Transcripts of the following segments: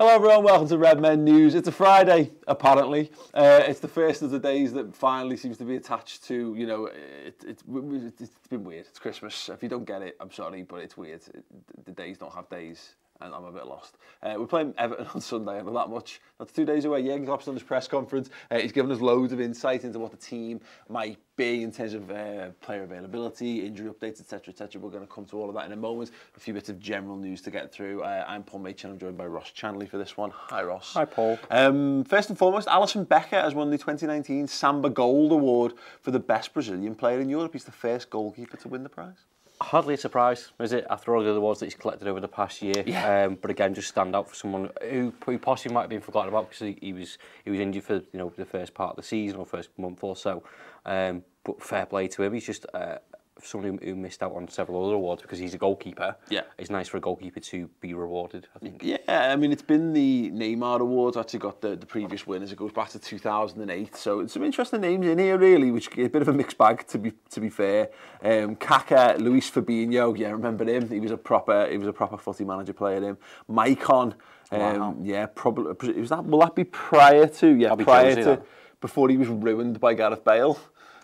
Hello everyone, welcome to Red Men News. It's a Friday, apparently. Uh, it's the first of the days that finally seems to be attached to, you know, it, it, it, it's been weird. It's Christmas. If you don't get it, I'm sorry, but it's weird. It, the days don't have days and I'm a bit lost. Uh, we're playing Everton on Sunday, and that much. That's two days away. Jurgen Klopp's on his press conference. Uh, he's given us loads of insight into what the team might be in terms of uh, player availability, injury updates, etc., etc. We're going to come to all of that in a moment. A few bits of general news to get through. Uh, I'm Paul Machin. I'm joined by Ross Chanley for this one. Hi, Ross. Hi, Paul. Um, first and foremost, Alisson Becker has won the 2019 Samba Gold Award for the best Brazilian player in Europe. He's the first goalkeeper to win the prize hardly a surprise, is it, after all the awards that he's collected over the past year? Yeah. Um, but again, just stand out for someone who, who possibly might have been forgotten about because he, he was he was injured for you know the first part of the season or first month or so. Um, but fair play to him, he's just uh, someone who, who, missed out on several other awards because he's a goalkeeper. Yeah, it's nice for a goalkeeper to be rewarded. I think. Yeah, I mean it's been the Neymar Awards. Actually got the, the previous winners. It goes back to 2008. So it's some interesting names in here really, which is a bit of a mixed bag to be to be fair. Um, Kaka, Luis Fabinho. Yeah, I remember him. He was a proper he was a proper footy manager player. Him, Maicon. Um, wow. Yeah, probably was that. Will that be prior to? Yeah, prior to. That. Before he was ruined by Gareth Bale.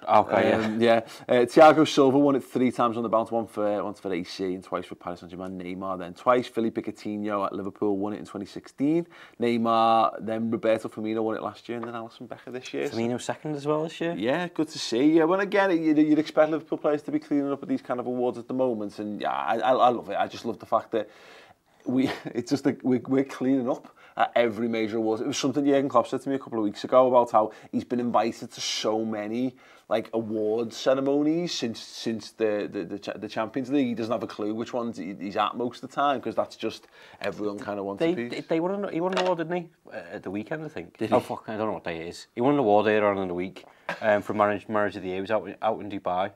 Okay, um, yeah. yeah. Uh, Thiago Silva won it three times on the bounce, one for once for AC and twice for Paris Saint-Germain. Neymar then twice. Philippe Coutinho at Liverpool won it in 2016. Neymar, then Roberto Firmino won it last year, and then Alisson Becker this year. Firmino second as well this year. Yeah, good to see. Yeah, well again, you'd, you'd expect Liverpool players to be cleaning up at these kind of awards at the moment, and yeah, I, I, I love it. I just love the fact that we it's just like we're, we're cleaning up at every major award. It was something Jurgen Klopp said to me a couple of weeks ago about how he's been invited to so many like awards ceremonies since since the the, the, the Champions League. He doesn't have a clue which ones he's at most of the time because that's just everyone kind of wants they, a piece. They, they won an, he won an award, didn't he? Uh, at the weekend, I think. Did he? Oh fuck, I don't know what day it is. He won an award earlier on in the week um, for marriage marriage of the year. He was out out in Dubai,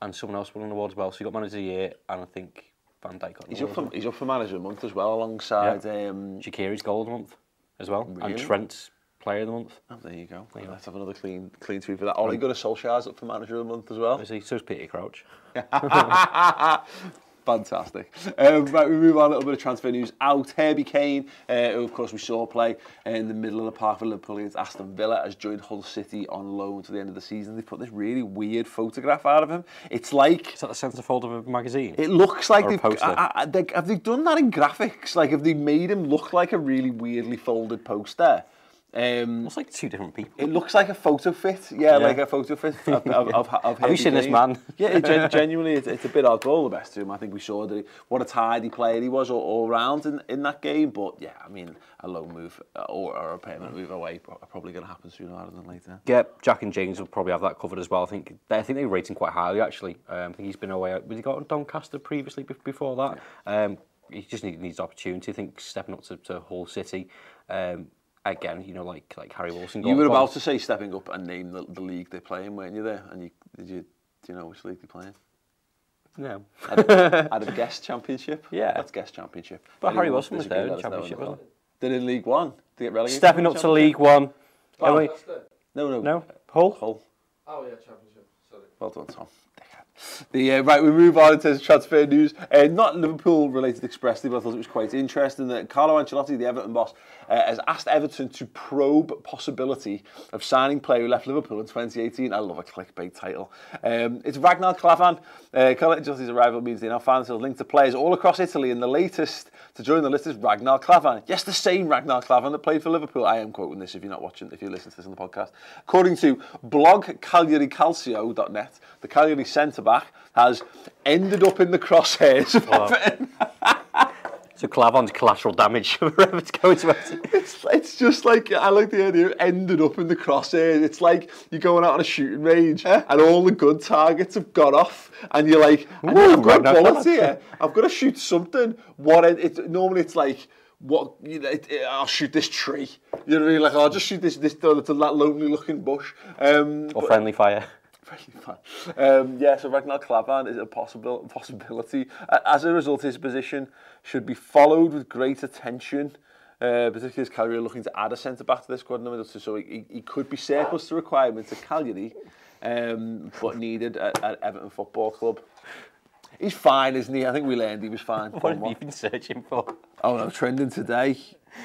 and someone else won an award as well. So he got manager of the year, and I think Van Dijk got. He's up for he's up for manager of the month as well, alongside yeah. um, Shaqiri's gold month as well, really? and Trent's Player of the Month. Oh, there you go. Yeah. Let's have another clean clean tweet for that. Ole Gunnar Solskjaer's up for Manager of the Month as well. Is he? So's Peter Crouch. Fantastic. Um, right, we move on a little bit of transfer news out. Herbie Kane, uh, who of course we saw play in the middle of the park for Liverpool against Aston Villa, has joined Hull City on loan to the end of the season. They put this really weird photograph out of him. It's like... Is that the centrefold of a magazine? It looks like... They've, I, I, they, have they done that in graphics? Like, have they made him look like a really weirdly folded poster? Um, looks like two different people. It looks like a photo fit, yeah, yeah. like a photo fit of, of, of, of Have you seen this man? Yeah, it, gen genuinely, it's, it's a bit odd. All the best to him. I think we saw that he, what a tidy player he was all, all round in, in that game. But yeah, I mean, a low move uh, or, or a permanent move away are probably going to happen sooner rather than later. Yeah, Jack and James will probably have that covered as well. I think I think they rate him quite highly actually. Um, I think he's been away. Was he got on Doncaster previously before that? Yeah. Um, he just need, needs opportunity. I think stepping up to, to Hull City. Um, again, you know, like like Harry Wilson. You were about to say stepping up and name the, the league they're playing, weren't you? There and you did you do you know which league they're playing? No, I'd, I'd have guessed Championship. Yeah, that's guess Championship. But Anyone Harry Wilson was there in Championship, wasn't he? They're in League One. To get relegated. Stepping up to League One. Oh. No, no, no. Hull. Hull. Oh yeah, Championship. Sorry. Well done, Tom. The uh, right, we move on of transfer news. Uh, not Liverpool related expressly, but I thought it was quite interesting that Carlo Ancelotti, the Everton boss, uh, has asked Everton to probe possibility of signing player who left Liverpool in 2018. I love a clickbait title. Um, it's Ragnar Klavan. Uh, Carlo Ancelotti's arrival means they now find themselves linked to players all across Italy, and the latest to join the list is Ragnar Klavan. Yes, the same Ragnar Klavan that played for Liverpool. I am quoting this if you're not watching, if you listen to this on the podcast. According to blog CagliariCalcio.net, the Cagliari centre back has ended up in the crosshairs of Everton. So Klavan's collateral damage for Everton going to Everton. It's, it's just like I like the idea of ended up in the crosshairs. It's like you're going out on a shooting range and all the good targets have got off, and you're like, Ooh, I've got a here. I've got to shoot something. What it, it normally it's like. What you know, it, it- I'll shoot this tree. You know what I mean? Like I'll just shoot this this that lonely looking bush. Um, Or but- friendly fire. Fun. Um, yeah, so Ragnar Klavan is a possible possibility. As a result, his position should be followed with great attention. Uh, particularly as Cagliari are looking to add a centre back to the squad in the middle, so- so he, he could be surplus to requirements at Cagliari, um, but needed at, at Everton Football Club. He's fine, isn't he? I think we learned he was fine. What have you been searching for? Oh no, trending today.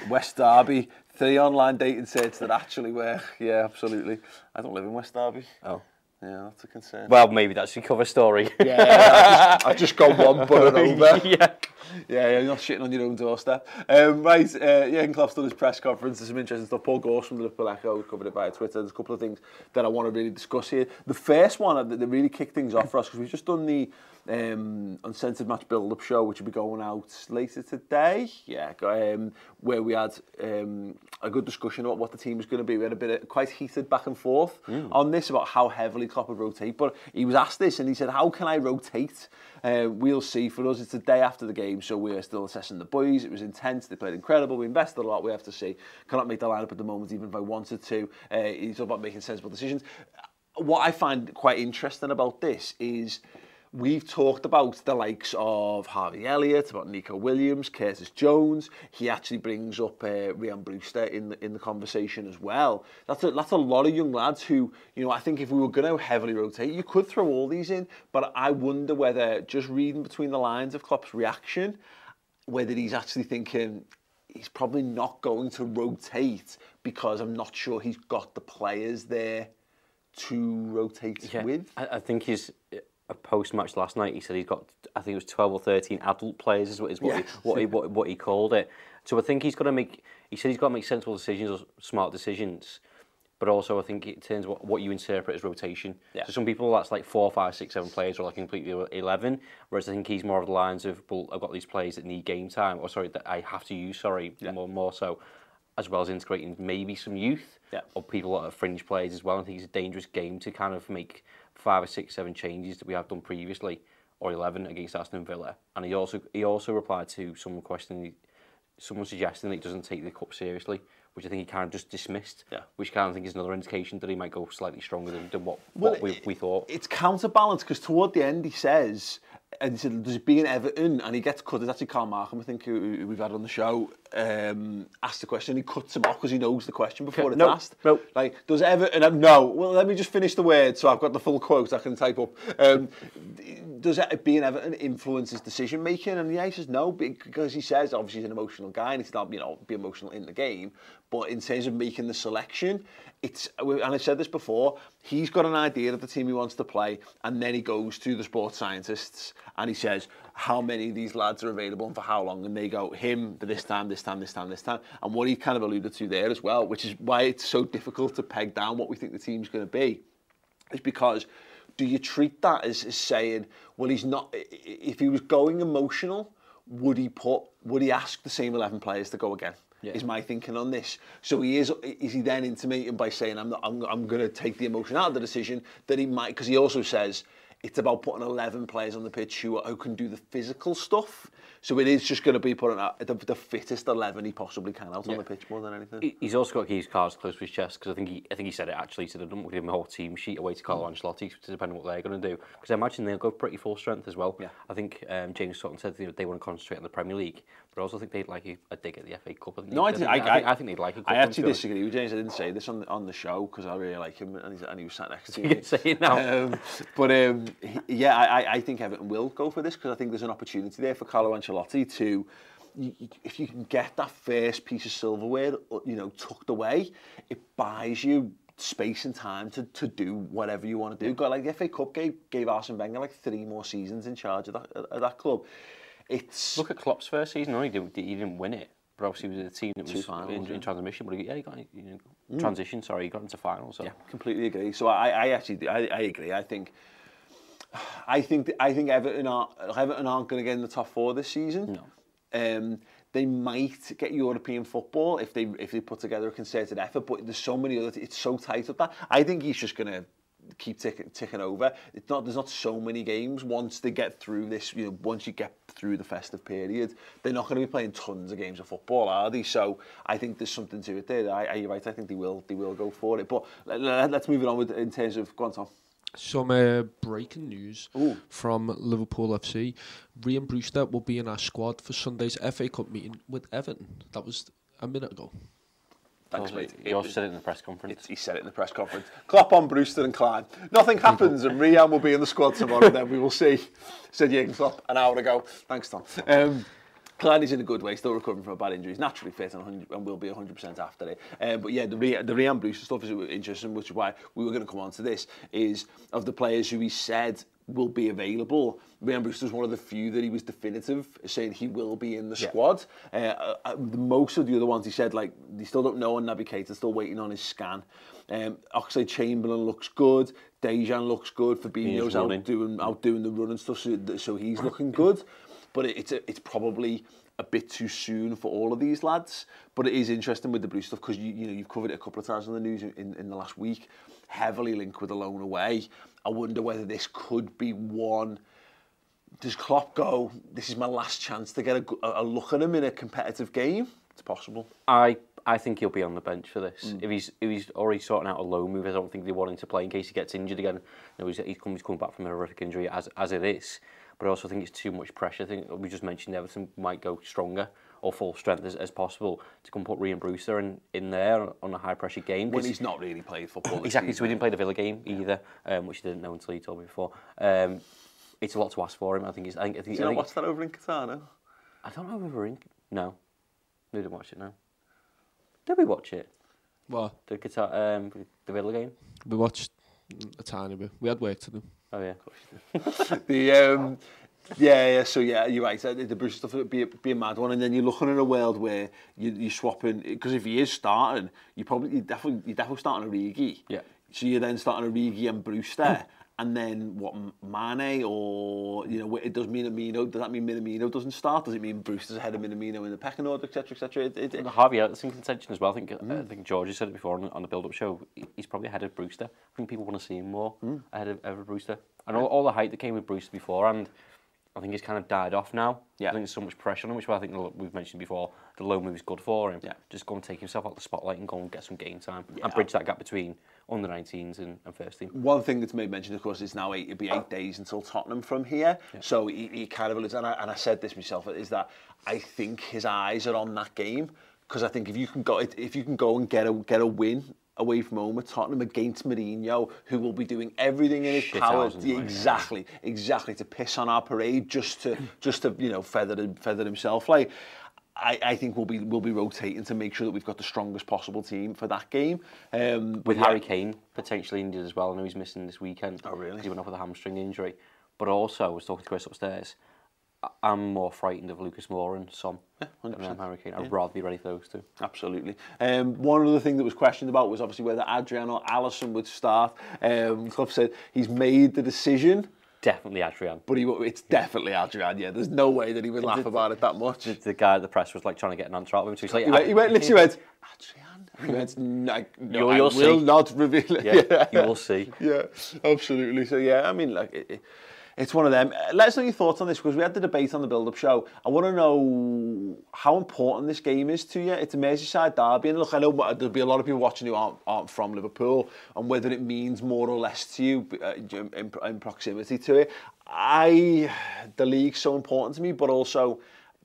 West Derby. Three online dating sites that actually work. Yeah, absolutely. I don't live in West Derby. Oh. Yeah, that's a concern. Well, maybe that's your cover story. Yeah, I've just, I've just got one button over. yeah. Yeah, yeah, you're not shitting on your own doorstep. Um, right, uh, Jurgen Klopp's done his press conference. There's some interesting stuff. Paul Gorst from the Liverpool Echo covered it via Twitter. There's a couple of things that I want to really discuss here. The first one that, really kicked things off for us, because we've just done the um, Uncensored Match Build-Up show, which will be going out later today. Yeah, um, where we had um, a good discussion about what the team was going to be. We had a bit of quite heated back and forth on this about how heavily Klopp would rotate. But he was asked this and he said, how can I rotate? Uh, we'll see. For us, it's the day after the game, so we're still assessing the boys. It was intense. They played incredible. We invested a lot. We have to see. Cannot make the lineup at the moment, even if I wanted to. Uh, he's all about making sensible decisions. What I find quite interesting about this is we've talked about the likes of Harvey Elliott, about Nico Williams, Curtis Jones. He actually brings up uh, Rhian Brewster in the, in the conversation as well. That's a, that's a lot of young lads who, you know, I think if we were going to heavily rotate, you could throw all these in, but I wonder whether just reading between the lines of Klopp's reaction, whether he's actually thinking he's probably not going to rotate because I'm not sure he's got the players there to rotate Yeah, with. I, I think he's a post match last night. He said he's got, I think it was twelve or thirteen adult players, is what is what, he, what, he, what what he called it. So I think he's got to make. He said he's got to make sensible decisions or smart decisions. But also, I think it turns what, what you interpret as rotation. Yeah. So some people that's like four, five, six, seven players, or like completely eleven. Whereas I think he's more of the lines of, well, I've got these players that need game time, or sorry, that I have to use. Sorry, more more so, as well as integrating maybe some youth Yeah. or people that are fringe players as well. I think it's a dangerous game to kind of make five or six, seven changes that we have done previously, or eleven against Aston Villa. And he also he also replied to someone questioning, someone suggesting that he doesn't take the cup seriously, which I think he kind of just dismissed. Yeah. Which kind of think is another indication that he might go slightly stronger than, than what, Well, what we, it- we thought. It's counterbalanced because toward the end he says, and he said, does it being Everton? And he gets cut, it's actually Carl Markham, I think, who, we've had on the show, um, asked the question, and he cuts him off because he knows the question before okay, it's no, asked. No. Like, does Everton... No, well, let me just finish the word so I've got the full quote I can type up. Um, does it being Everton influence his decision making? And he says no because he says obviously he's an emotional guy and he's not you know be emotional in the game, but in terms of making the selection, it's and I've said this before. He's got an idea of the team he wants to play, and then he goes to the sports scientists and he says how many of these lads are available and for how long, and they go him this time, this time, this time, this time, and what he kind of alluded to there as well, which is why it's so difficult to peg down what we think the team's going to be is because do you treat that as, as saying, well, he's not, if he was going emotional, would he put, would he ask the same 11 players to go again? Yeah. Is my thinking on this. So he is, is he then intimating by saying, I'm, not, I'm, I'm going to take the emotion out of the decision that he might, because he also says, it's about putting 11 players on the pitch who, who can do the physical stuff. So it is just going to be putting out the, the fittest 11 he possibly can out on the pitch more than anything. He- He's also got his cards close to his chest because I think he, I think he said it actually. He said, "I don't give him a whole team sheet away to Carlo Ancelotti to depend on what they're going to do." Because I imagine they'll go pretty full strength as well. Yeah. I think um, James Sutton said they, they want to concentrate on the Premier League, but I also think they'd like a, a dig at the FA Cup. I think No, I, think, I, I, think, I think they'd like a. I actually disagree with James. I didn't say this on the, on the show because I really like him and, he's, and he was sat next to You me. can say it now. Um, but um, he- yeah, I, I- think Everton will go for this because I think there's an opportunity there for Carlo Ancelotti to, you- you- if you can get that first piece of silverware, uh, you know, tucked away, it buys you space and time to, to do whatever you want to do. Got like the FA Cup gave gave Arsene Wenger like three more seasons in charge of that of that club. It's Look at Klopp's first season. No, he didn't, he didn't win it, but obviously he was a team that was finals, in, yeah. in transmission. But he, yeah, he got you know, transition. Sorry, he got into finals. So. Yeah, completely agree. So I, I actually, I, I agree. I think, I think, I think Everton are Everton aren't going to get in the top four this season. No. Um, they might get European football if they if they put together a concerted effort. But there's so many other. It's so tight up that I think he's just going to keep ticking, ticking over. It's not there's not so many games once they get through this. You know, once you get through the festive period, they're not going to be playing tons of games of football, are they? So I think there's something to it there. I, you're right. I think they will they will go for it. But let, let's move it on with in terms of go on, Tom. Some uh, breaking news Ooh. from Liverpool FC. Rhian Brewster will be in our squad for Sunday's FA Cup meeting with Everton. That was a minute ago. Thanks, mate. He also said it in the press conference. He said it in the press conference. Klopp on Brewster and Clyne. Nothing happens, and Rhian will be in the squad tomorrow. then we will see. Said Jurgen Klopp an hour ago. Thanks, Tom. Um, Clyne is in a good way, still recovering from a bad injury. He's naturally fit and, and will be 100% after it. Um, but yeah, the, Ri- the Rhian Brewster stuff is interesting, which is why we were going to come on to this, is of the players who he said will be available. Rhian was one of the few that he was definitive, saying he will be in the squad. Uh, uh, uh, most of the other ones he said, like, they still don't know on Naby Keita, still waiting on his scan. Um, Oxlade Chamberlain looks good. Dejan looks good. Fabinho's out doing, out doing the run and stuff, so, so he's looking good. But it, it's, a, it's probably a bit too soon for all of these lads. But it is interesting with the Bruce stuff because you, you know, you've covered it a couple of times in the news in, in the last week. Heavily linked with a loan away. I wonder whether this could be one does Klopp go, this is my last chance to get a, a look at him in a competitive game? It's possible. I I think he'll be on the bench for this. Mm. If he's if he's already sorting out a low move, I don't think they want him to play in case he gets injured again. You know, he's, he's, coming, he's coming back from a horrific injury as as it is. But I also think it's too much pressure. I think we just mentioned Everton might go stronger or full strength as, as possible to come put Rhian Brewster in, in there on a high pressure game. When 'cause- he's not really played football. this Exactly, so season, we didn't play the Villa game either, um, which you didn't know until you told me before. Um, it's a lot to ask for him. I think. He's, I think. I think, Do you I, not think watch that over in Qatar, no? I don't know if we were in. No, we didn't watch it. No. Did we watch it? Well, The Qatar, um, the Villa game. we watched a tiny bit. We had work to do. Oh yeah. the um, Yeah, yeah, so yeah, you're right. Uh, the Bruce stuff would be, be a mad one. And then you're looking at a world where you, you're swapping, because if he is starting, you probably, you're definitely, you're definitely starting Origi. Yeah. So you're then starting Origi and Bruce there. and then what Mane or you know it does Minamino does that mean Minamino doesn't start does it mean Brewster's ahead of Minamino in the pecking order etc etc it, it, it. Harvey, that's in contention as well I think uh, mm. I think George said it before on, on the build up show he's probably ahead of Brewster I think people want to see him more mm. ahead of, ahead of Brewster and all, all the hype that came with Brewster before and I think he's kind of died off now. Yeah. I think there's so much pressure on him, which I think we've mentioned before. The low move is good for him. Yeah. Just go and take himself out the spotlight and go and get some game time and bridge that gap between under 19s and, and first team. One thing that's made mention, of course, is now eight, it'll be eight days until Tottenham from here. So he, he kind of, and I, and I said this myself, is that I think his eyes are on that game because I think if you can go, if you can go and get a get a win away from home at Tottenham against Mourinho, who will be doing everything in his Shit power, yeah, exactly, yeah. exactly, to piss on our parade just to just to you know feather feather himself. Like, I, I think we'll be we'll be rotating to make sure that we've got the strongest possible team for that game. Um, With yeah. Harry Kane potentially injured as well, I know he's missing this weekend. Oh really? He went off with a hamstring injury. But also, I was talking to Chris upstairs. I'm more frightened of Lucas Moura and Son than am 100%. Harry Kane. I'd rather be ready for those two. Absolutely. Um, one other thing that was questioned about was obviously whether Adrian or Alisson would start. Um, Klopp said he's made the decision, Definitely Adrian. but he, it's definitely Adrian. Yeah, there's no way that he would laugh about it that much. The, the guy at the press was like trying to get an answer out of him. So he's like, He went, he went literally went, Adrian? He went, no, no You'll- I you'll will see." not reveal it. yeah, you will see. yeah, absolutely. So yeah, I mean, like, it, it, it's one of them. Uh, Let us know your thoughts on this because we had the debate on the build-up show. I want to know how important this game is to you. It's a Merseyside derby, and look, I know there'll be a lot of people watching who aren't, aren't from Liverpool, and whether it means more or less to you uh, in, in proximity to it. I, the league's so important to me, but also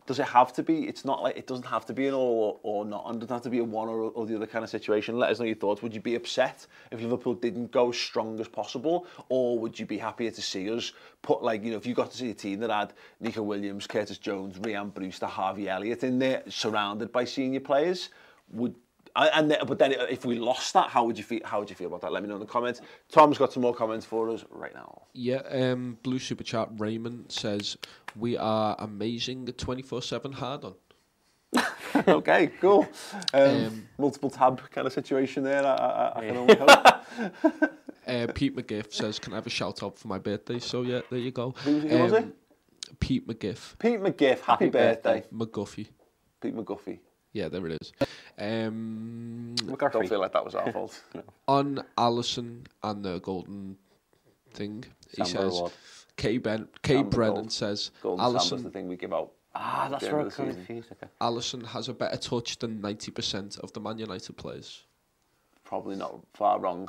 does it have to be? It's not like it doesn't have to be an all or, or not, and doesn't have to be a one or, or the other kind of situation. Let us know your thoughts. Would you be upset if Liverpool didn't go as strong as possible, or would you be happier to see us put like you know if you got to see a team that had Nico Williams, Curtis Jones, Ryan Brewster, Harvey Elliott in there, surrounded by senior players? Would and then, but then if we lost that, how would you feel? How would you feel about that? Let me know in the comments. Tom's got some more comments for us right now. Yeah, um, Blue Super Chat Raymond says we are amazing. Twenty four seven hard on. okay, cool. Um, um, multiple tab kind of situation there. I, I, I can only hope. uh, Pete McGiff says, "Can I have a shout out for my birthday?" So yeah, there you go. Who, who um, was it? Pete McGiff. Pete McGiff. Happy, Happy birthday. birthday. McGuffey. Pete McGuffey. Yeah, there it is. Um, McCarthy. Don't feel like that was our fault. No. On Allison and the golden thing, he says, Award. Kay, ben, K Brennan gold. says, golden Allison. the thing we give out. Ah, that's where I confused. Okay. Allison has a better touch than 90% of the Man United players. Probably not far wrong.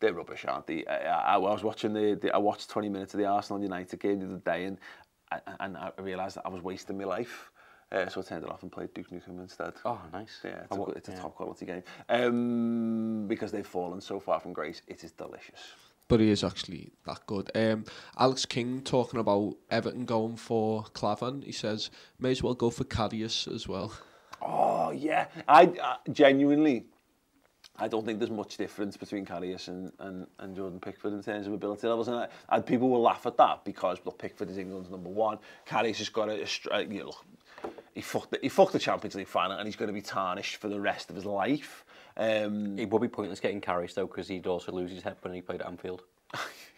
They're rubbish, aren't they? I, I, I was watching the, the, I watched 20 minutes of the Arsenal United game the other day and, and, and I realised that I was wasting my life. Uh, so I turned it off and played Duke Nukem instead. Oh, nice. Yeah, it's, a, it's a top quality game. Um, because they've fallen so far from grace, it is delicious. But he is actually that good. Um, Alex King talking about Everton going for Klavan. He says, may as well go for Karius as well. Oh, yeah. I uh, genuinely, I don't think there's much difference between Karius and, and, and Jordan Pickford in terms of ability levels. And, I, and people will laugh at that because well, Pickford is England's number one. Karius has got a, a you know, he fucked the, he fucked the Champions League final and he's going to be tarnished for the rest of his life. Um, it would be pointless getting Karius though because he'd also lose his head when he played at Anfield.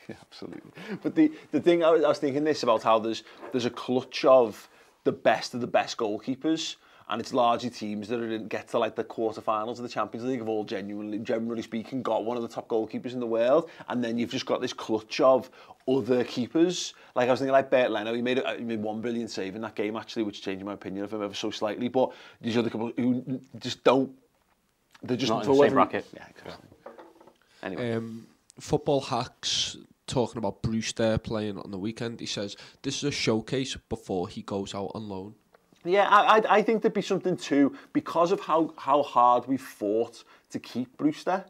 yeah, absolutely. But the the thing I was, I was thinking this about how there's there's a clutch of the best of the best goalkeepers and it's largely teams that didn't get to like the quarterfinals of the Champions League have all genuinely, generally speaking, got one of the top goalkeepers in the world, and then you've just got this clutch of other keepers. Like I was thinking, like Bernd Leno, he made a, he made one brilliant save in that game actually, which changed my opinion of him ever so slightly. But these other couple who just don't, they're just not in the same bracket. Yeah, exactly. Anyway, um, football hacks talking about Brewster playing on the weekend. He says this is a showcase before he goes out on loan. Yeah, I, I think there'd be something too because of how, how hard we fought to keep Brewster,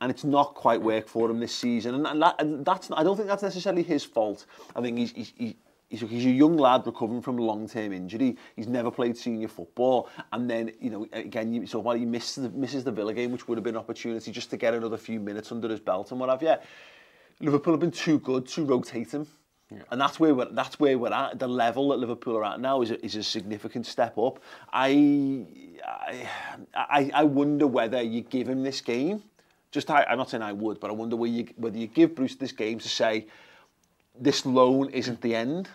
and it's not quite worked for him this season. And, and, that, and that's I don't think that's necessarily his fault. I think he's he's, he's he's a young lad recovering from a long-term injury. He's never played senior football, and then you know again, you, so while he misses the, misses the Villa game, which would have been an opportunity just to get another few minutes under his belt and what have you. Liverpool have been too good to rotate him. Yeah. And that's where we're that's where we're at. The level that Liverpool are at now is a, is a significant step up. I, I I wonder whether you give him this game. Just I, I'm not saying I would, but I wonder whether you, whether you give Bruce this game to say this loan isn't the end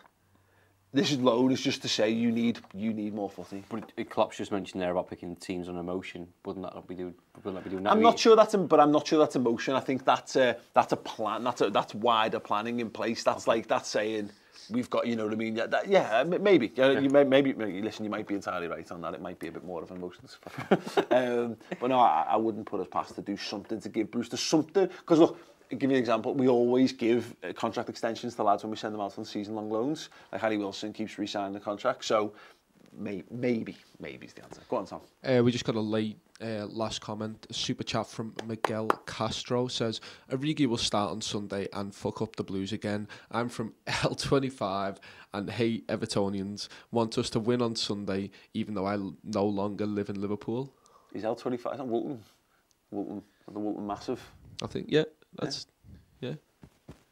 this is loan is just to say you need you need more footy. But it, Klopp's just mentioned there about picking teams on emotion. Wouldn't that be do? Wouldn't that be doing that? I'm not sure that's, but I'm not sure that's emotion. I think that's a that's a plan. That's a, that's wider planning in place. That's okay. like that's saying we've got you know what I mean. Yeah, that, yeah maybe. Yeah, yeah. You may, maybe, maybe listen. You might be entirely right on that. It might be a bit more of an emotion. um, but no, I, I wouldn't put us past to do something to give Brewster something because look give you an example, we always give uh, contract extensions to lads when we send them out on season-long loans. Like Harry Wilson keeps re-signing the contract, so may, maybe, maybe is the answer. Go on, Tom. Uh, we just got a late uh, last comment. A super chat from Miguel Castro says, Origi will start on Sunday and fuck up the Blues again. I'm from L25 and hate Evertonians. Want us to win on Sunday, even though I no longer live in Liverpool. Is L25. Is that Woolton? Woolton, the Woolton Massive. I think, yeah. That's yeah. yeah.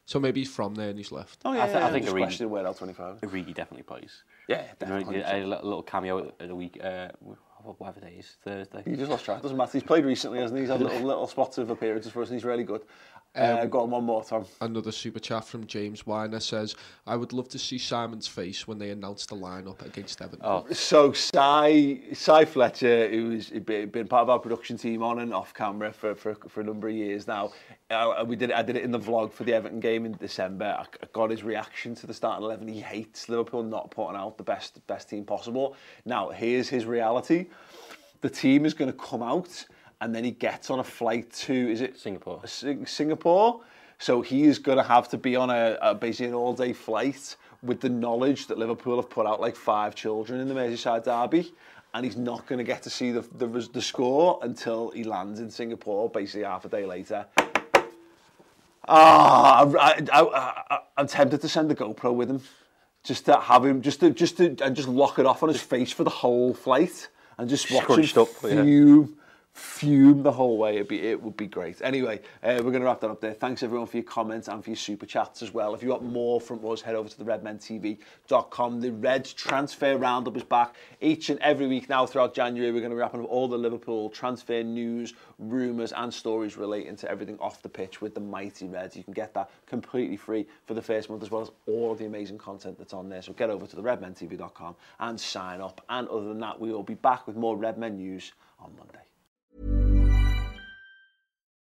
So maybe he's from there and he's left. Oh yeah, I, th- yeah, I think Origi, where L25. Origi definitely plays. Yeah, definitely. A, a little cameo at the week. Uh, whatever day is Thursday. He just lost track. Doesn't matter. He's played recently, hasn't he? He's had little little spots of appearances for us, and he's really good. Uh, um, got on one more, Tom. Another super chat from James Weiner says, I would love to see Simon's face when they announce the lineup against Everton. Oh. So, Cy, Cy Fletcher, who's been part of our production team on and off camera for, for, for a number of years now, uh, we did it, I did it in the vlog for the Everton game in December. I, I got his reaction to the starting 11. He hates Liverpool not putting out the best, best team possible. Now, here's his reality. The team is going to come out and then he gets on a flight to is it Singapore? Singapore. So he is going to have to be on a, a basically an all-day flight with the knowledge that Liverpool have put out like five children in the Merseyside derby, and he's not going to get to see the, the the score until he lands in Singapore, basically half a day later. Ah, I, I, I, I'm tempted to send the GoPro with him, just to have him, just to just to and just lock it off on his face for the whole flight, and just watch him Scrunched up, yeah. Fume, the whole way. It'd be, it would be great. Anyway, uh, we're going to wrap that up there. Thanks everyone for your comments and for your super chats as well. If you want more from us, head over to the redmentv.com. The Reds transfer roundup is back each and every week now throughout January. We're going to be wrapping up all the Liverpool transfer news, rumours and stories relating to everything off the pitch with the mighty Reds. You can get that completely free for the first month as well as all of the amazing content that's on there. So get over to the redmentv.com and sign up. And other than that, we will be back with more Redmen news on Monday.